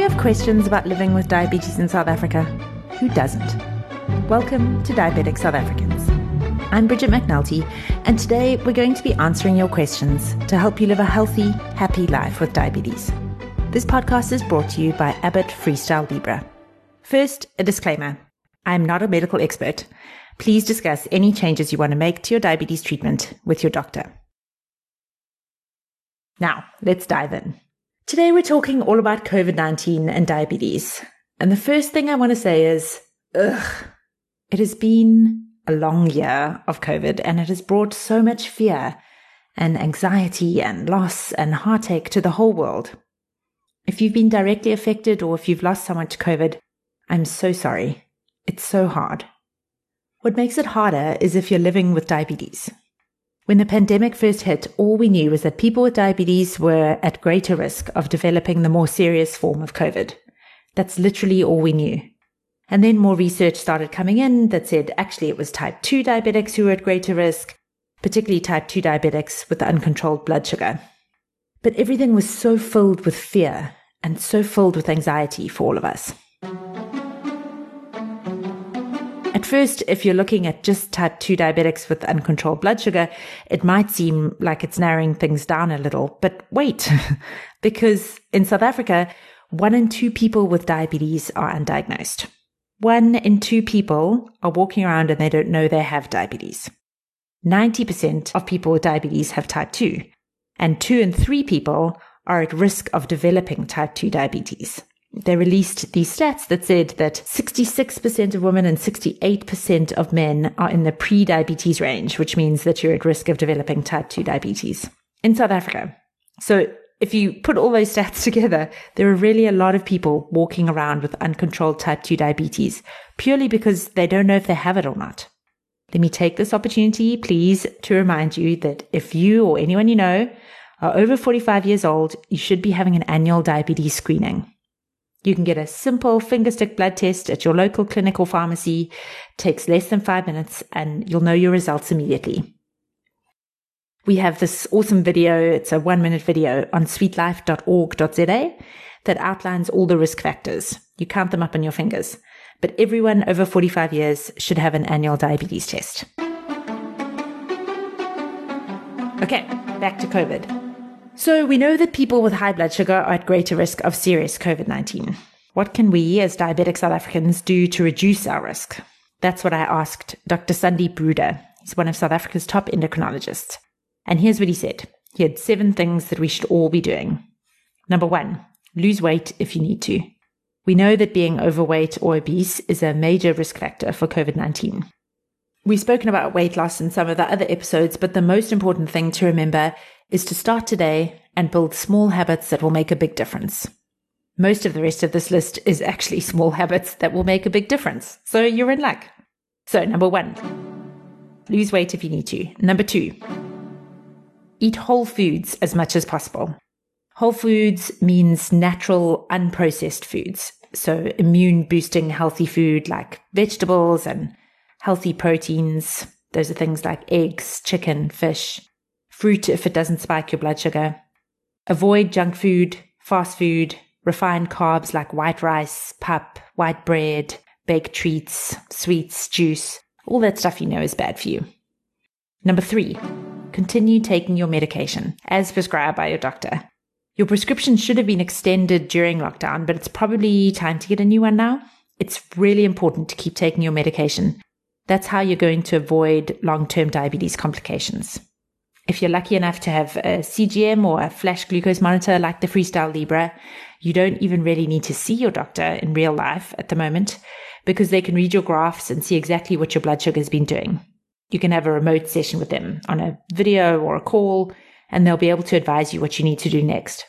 You have questions about living with diabetes in South Africa? Who doesn't? Welcome to Diabetic South Africans. I'm Bridget McNulty, and today we're going to be answering your questions to help you live a healthy, happy life with diabetes. This podcast is brought to you by Abbott Freestyle Libre. First, a disclaimer I'm not a medical expert. Please discuss any changes you want to make to your diabetes treatment with your doctor. Now, let's dive in. Today we're talking all about COVID 19 and diabetes. And the first thing I want to say is, ugh, it has been a long year of COVID and it has brought so much fear and anxiety and loss and heartache to the whole world. If you've been directly affected or if you've lost someone to COVID, I'm so sorry. It's so hard. What makes it harder is if you're living with diabetes. When the pandemic first hit, all we knew was that people with diabetes were at greater risk of developing the more serious form of COVID. That's literally all we knew. And then more research started coming in that said actually it was type 2 diabetics who were at greater risk, particularly type 2 diabetics with uncontrolled blood sugar. But everything was so filled with fear and so filled with anxiety for all of us. First, if you're looking at just type 2 diabetics with uncontrolled blood sugar, it might seem like it's narrowing things down a little. But wait, because in South Africa, one in two people with diabetes are undiagnosed. One in two people are walking around and they don't know they have diabetes. 90% of people with diabetes have type 2, and two in three people are at risk of developing type 2 diabetes they released these stats that said that 66% of women and 68% of men are in the pre-diabetes range, which means that you're at risk of developing type 2 diabetes in South Africa. So if you put all those stats together, there are really a lot of people walking around with uncontrolled type 2 diabetes purely because they don't know if they have it or not. Let me take this opportunity, please, to remind you that if you or anyone you know are over 45 years old, you should be having an annual diabetes screening. You can get a simple fingerstick blood test at your local clinic or pharmacy. Takes less than five minutes and you'll know your results immediately. We have this awesome video. It's a one minute video on sweetlife.org.za that outlines all the risk factors. You count them up on your fingers. But everyone over 45 years should have an annual diabetes test. Okay, back to COVID. So we know that people with high blood sugar are at greater risk of serious COVID 19. What can we as diabetic South Africans do to reduce our risk? That's what I asked Dr. Sundeep Ruder. He's one of South Africa's top endocrinologists. And here's what he said. He had seven things that we should all be doing. Number one, lose weight if you need to. We know that being overweight or obese is a major risk factor for COVID 19. We've spoken about weight loss in some of the other episodes, but the most important thing to remember is to start today and build small habits that will make a big difference. Most of the rest of this list is actually small habits that will make a big difference. So you're in luck. So, number one, lose weight if you need to. Number two, eat whole foods as much as possible. Whole foods means natural, unprocessed foods. So, immune boosting healthy food like vegetables and healthy proteins. Those are things like eggs, chicken, fish fruit if it doesn't spike your blood sugar. Avoid junk food, fast food, refined carbs like white rice, pap, white bread, baked treats, sweets, juice, all that stuff you know is bad for you. Number three, continue taking your medication as prescribed by your doctor. Your prescription should have been extended during lockdown, but it's probably time to get a new one now. It's really important to keep taking your medication. That's how you're going to avoid long term diabetes complications. If you're lucky enough to have a CGM or a flash glucose monitor like the Freestyle Libre, you don't even really need to see your doctor in real life at the moment because they can read your graphs and see exactly what your blood sugar has been doing. You can have a remote session with them on a video or a call, and they'll be able to advise you what you need to do next.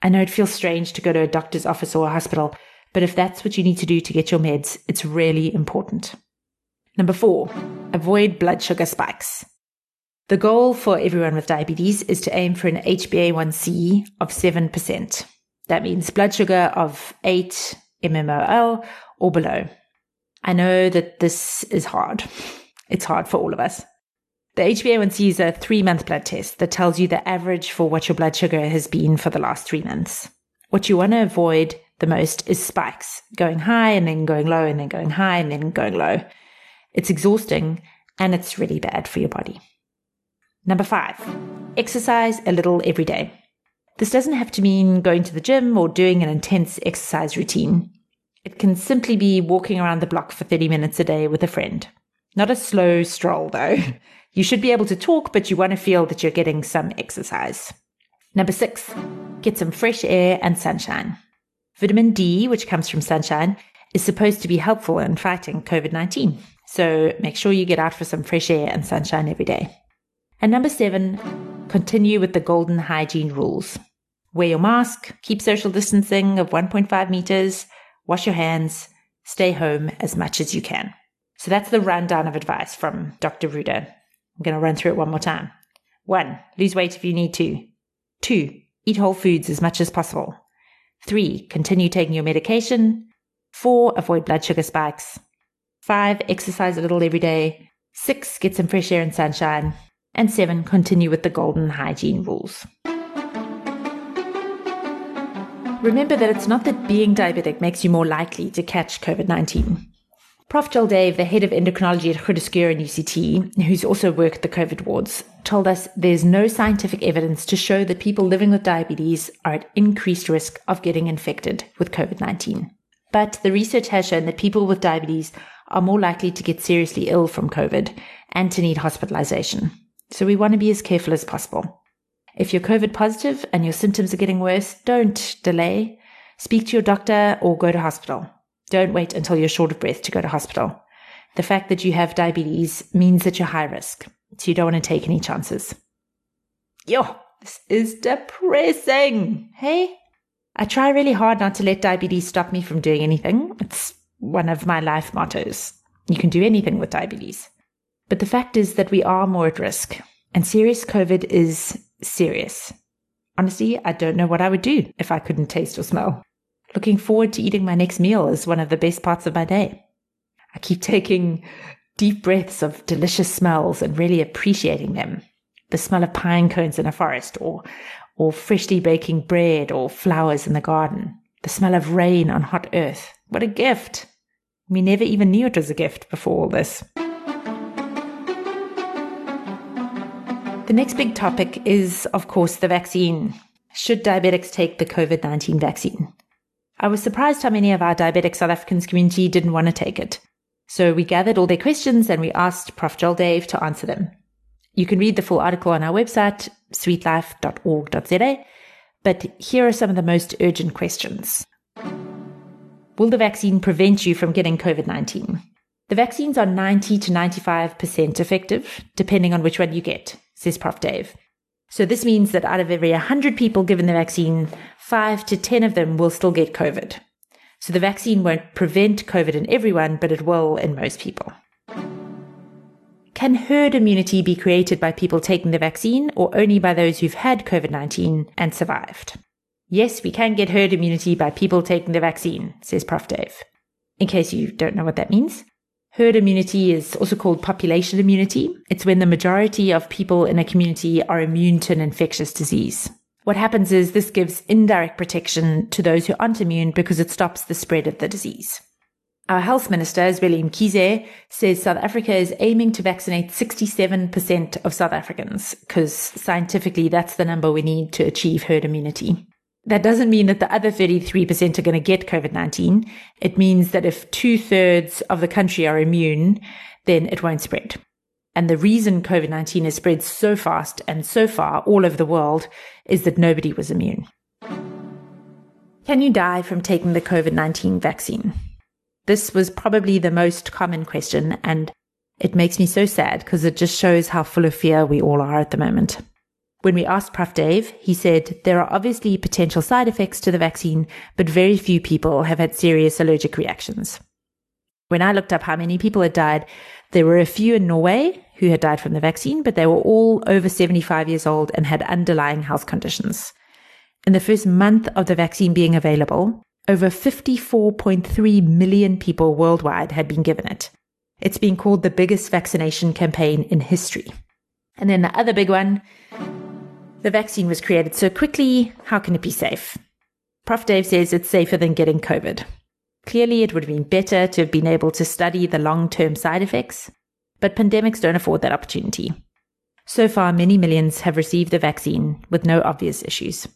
I know it feels strange to go to a doctor's office or a hospital, but if that's what you need to do to get your meds, it's really important. Number four, avoid blood sugar spikes. The goal for everyone with diabetes is to aim for an HbA1c of 7%. That means blood sugar of 8 mmol or below. I know that this is hard. It's hard for all of us. The HbA1c is a three month blood test that tells you the average for what your blood sugar has been for the last three months. What you want to avoid the most is spikes, going high and then going low and then going high and then going low. It's exhausting and it's really bad for your body. Number five, exercise a little every day. This doesn't have to mean going to the gym or doing an intense exercise routine. It can simply be walking around the block for 30 minutes a day with a friend. Not a slow stroll, though. You should be able to talk, but you want to feel that you're getting some exercise. Number six, get some fresh air and sunshine. Vitamin D, which comes from sunshine, is supposed to be helpful in fighting COVID 19. So make sure you get out for some fresh air and sunshine every day. And number seven, continue with the golden hygiene rules. Wear your mask, keep social distancing of 1.5 meters, wash your hands, stay home as much as you can. So that's the rundown of advice from Dr. Ruder. I'm going to run through it one more time. One, lose weight if you need to. Two, eat whole foods as much as possible. Three, continue taking your medication. Four, avoid blood sugar spikes. Five, exercise a little every day. Six, get some fresh air and sunshine. And seven, continue with the golden hygiene rules. Remember that it's not that being diabetic makes you more likely to catch COVID 19. Prof. Joel Dave, the head of endocrinology at Groote Schuur and UCT, who's also worked the COVID wards, told us there's no scientific evidence to show that people living with diabetes are at increased risk of getting infected with COVID 19. But the research has shown that people with diabetes are more likely to get seriously ill from COVID and to need hospitalization. So we want to be as careful as possible. If you're COVID positive and your symptoms are getting worse, don't delay. Speak to your doctor or go to hospital. Don't wait until you're short of breath to go to hospital. The fact that you have diabetes means that you're high risk, so you don't want to take any chances. Yo, this is depressing. Hey? I try really hard not to let diabetes stop me from doing anything. It's one of my life mottos. You can do anything with diabetes. But the fact is that we are more at risk, and serious COVID is serious. Honestly, I don't know what I would do if I couldn't taste or smell. Looking forward to eating my next meal is one of the best parts of my day. I keep taking deep breaths of delicious smells and really appreciating them. The smell of pine cones in a forest or, or freshly baking bread or flowers in the garden. The smell of rain on hot earth. What a gift. We never even knew it was a gift before all this. The next big topic is, of course, the vaccine. Should diabetics take the COVID 19 vaccine? I was surprised how many of our diabetic South Africans community didn't want to take it. So we gathered all their questions and we asked Prof. Joel Dave to answer them. You can read the full article on our website, sweetlife.org.za, but here are some of the most urgent questions. Will the vaccine prevent you from getting COVID 19? The vaccines are 90 to 95% effective, depending on which one you get says Prof. Dave. So this means that out of every 100 people given the vaccine, 5 to 10 of them will still get COVID. So the vaccine won't prevent COVID in everyone, but it will in most people. Can herd immunity be created by people taking the vaccine or only by those who've had COVID 19 and survived? Yes, we can get herd immunity by people taking the vaccine, says Prof. Dave. In case you don't know what that means, Herd immunity is also called population immunity. It's when the majority of people in a community are immune to an infectious disease. What happens is this gives indirect protection to those who aren't immune because it stops the spread of the disease. Our health minister, Zweli Mkhize, says South Africa is aiming to vaccinate 67% of South Africans because scientifically that's the number we need to achieve herd immunity. That doesn't mean that the other 33% are going to get COVID 19. It means that if two thirds of the country are immune, then it won't spread. And the reason COVID 19 has spread so fast and so far all over the world is that nobody was immune. Can you die from taking the COVID 19 vaccine? This was probably the most common question, and it makes me so sad because it just shows how full of fear we all are at the moment. When we asked Prof. Dave, he said there are obviously potential side effects to the vaccine, but very few people have had serious allergic reactions. When I looked up how many people had died, there were a few in Norway who had died from the vaccine, but they were all over 75 years old and had underlying health conditions. In the first month of the vaccine being available, over 54.3 million people worldwide had been given it. It's been called the biggest vaccination campaign in history. And then the other big one the vaccine was created so quickly. How can it be safe? Prof. Dave says it's safer than getting COVID. Clearly, it would have been better to have been able to study the long term side effects, but pandemics don't afford that opportunity. So far, many millions have received the vaccine with no obvious issues.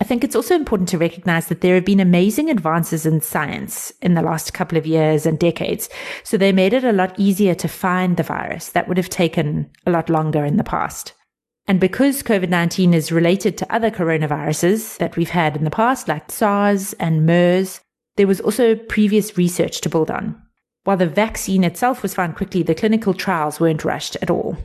I think it's also important to recognize that there have been amazing advances in science in the last couple of years and decades. So they made it a lot easier to find the virus that would have taken a lot longer in the past. And because COVID 19 is related to other coronaviruses that we've had in the past, like SARS and MERS, there was also previous research to build on. While the vaccine itself was found quickly, the clinical trials weren't rushed at all.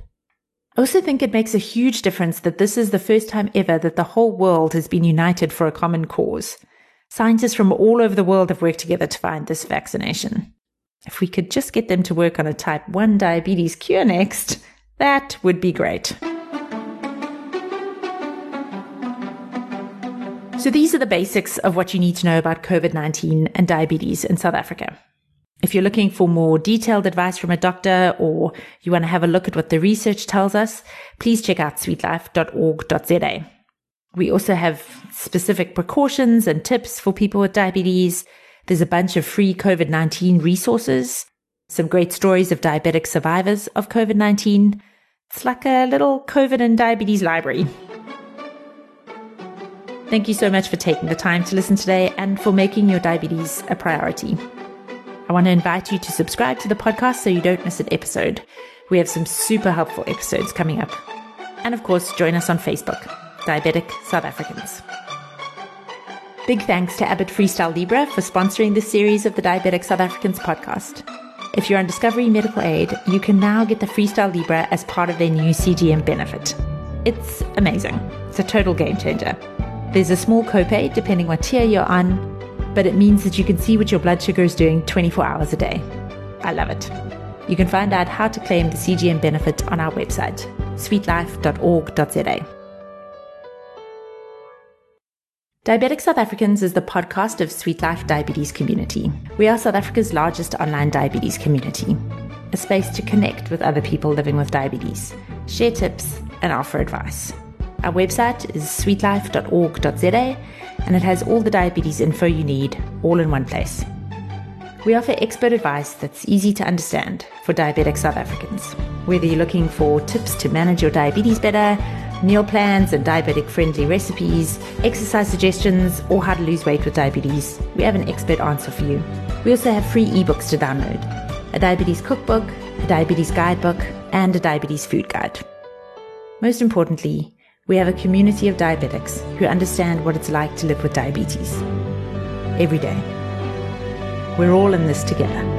I also think it makes a huge difference that this is the first time ever that the whole world has been united for a common cause. Scientists from all over the world have worked together to find this vaccination. If we could just get them to work on a type 1 diabetes cure next, that would be great. So, these are the basics of what you need to know about COVID 19 and diabetes in South Africa. If you're looking for more detailed advice from a doctor or you want to have a look at what the research tells us, please check out sweetlife.org.za. We also have specific precautions and tips for people with diabetes. There's a bunch of free COVID 19 resources, some great stories of diabetic survivors of COVID 19. It's like a little COVID and diabetes library. Thank you so much for taking the time to listen today and for making your diabetes a priority. I want to invite you to subscribe to the podcast so you don't miss an episode. We have some super helpful episodes coming up. And of course, join us on Facebook, Diabetic South Africans. Big thanks to Abbott Freestyle Libre for sponsoring this series of the Diabetic South Africans podcast. If you're on Discovery Medical Aid, you can now get the Freestyle Libre as part of their new CGM benefit. It's amazing. It's a total game changer. There's a small copay depending what tier you're on, but it means that you can see what your blood sugar is doing 24 hours a day. I love it. You can find out how to claim the CGM benefit on our website, sweetlife.org.za. Diabetic South Africans is the podcast of Sweet Life Diabetes Community. We are South Africa's largest online diabetes community, a space to connect with other people living with diabetes, share tips, and offer advice. Our website is sweetlife.org.za and it has all the diabetes info you need all in one place. We offer expert advice that's easy to understand for diabetic South Africans. Whether you're looking for tips to manage your diabetes better, meal plans and diabetic friendly recipes, exercise suggestions, or how to lose weight with diabetes, we have an expert answer for you. We also have free ebooks to download a diabetes cookbook, a diabetes guidebook, and a diabetes food guide. Most importantly, we have a community of diabetics who understand what it's like to live with diabetes every day. We're all in this together.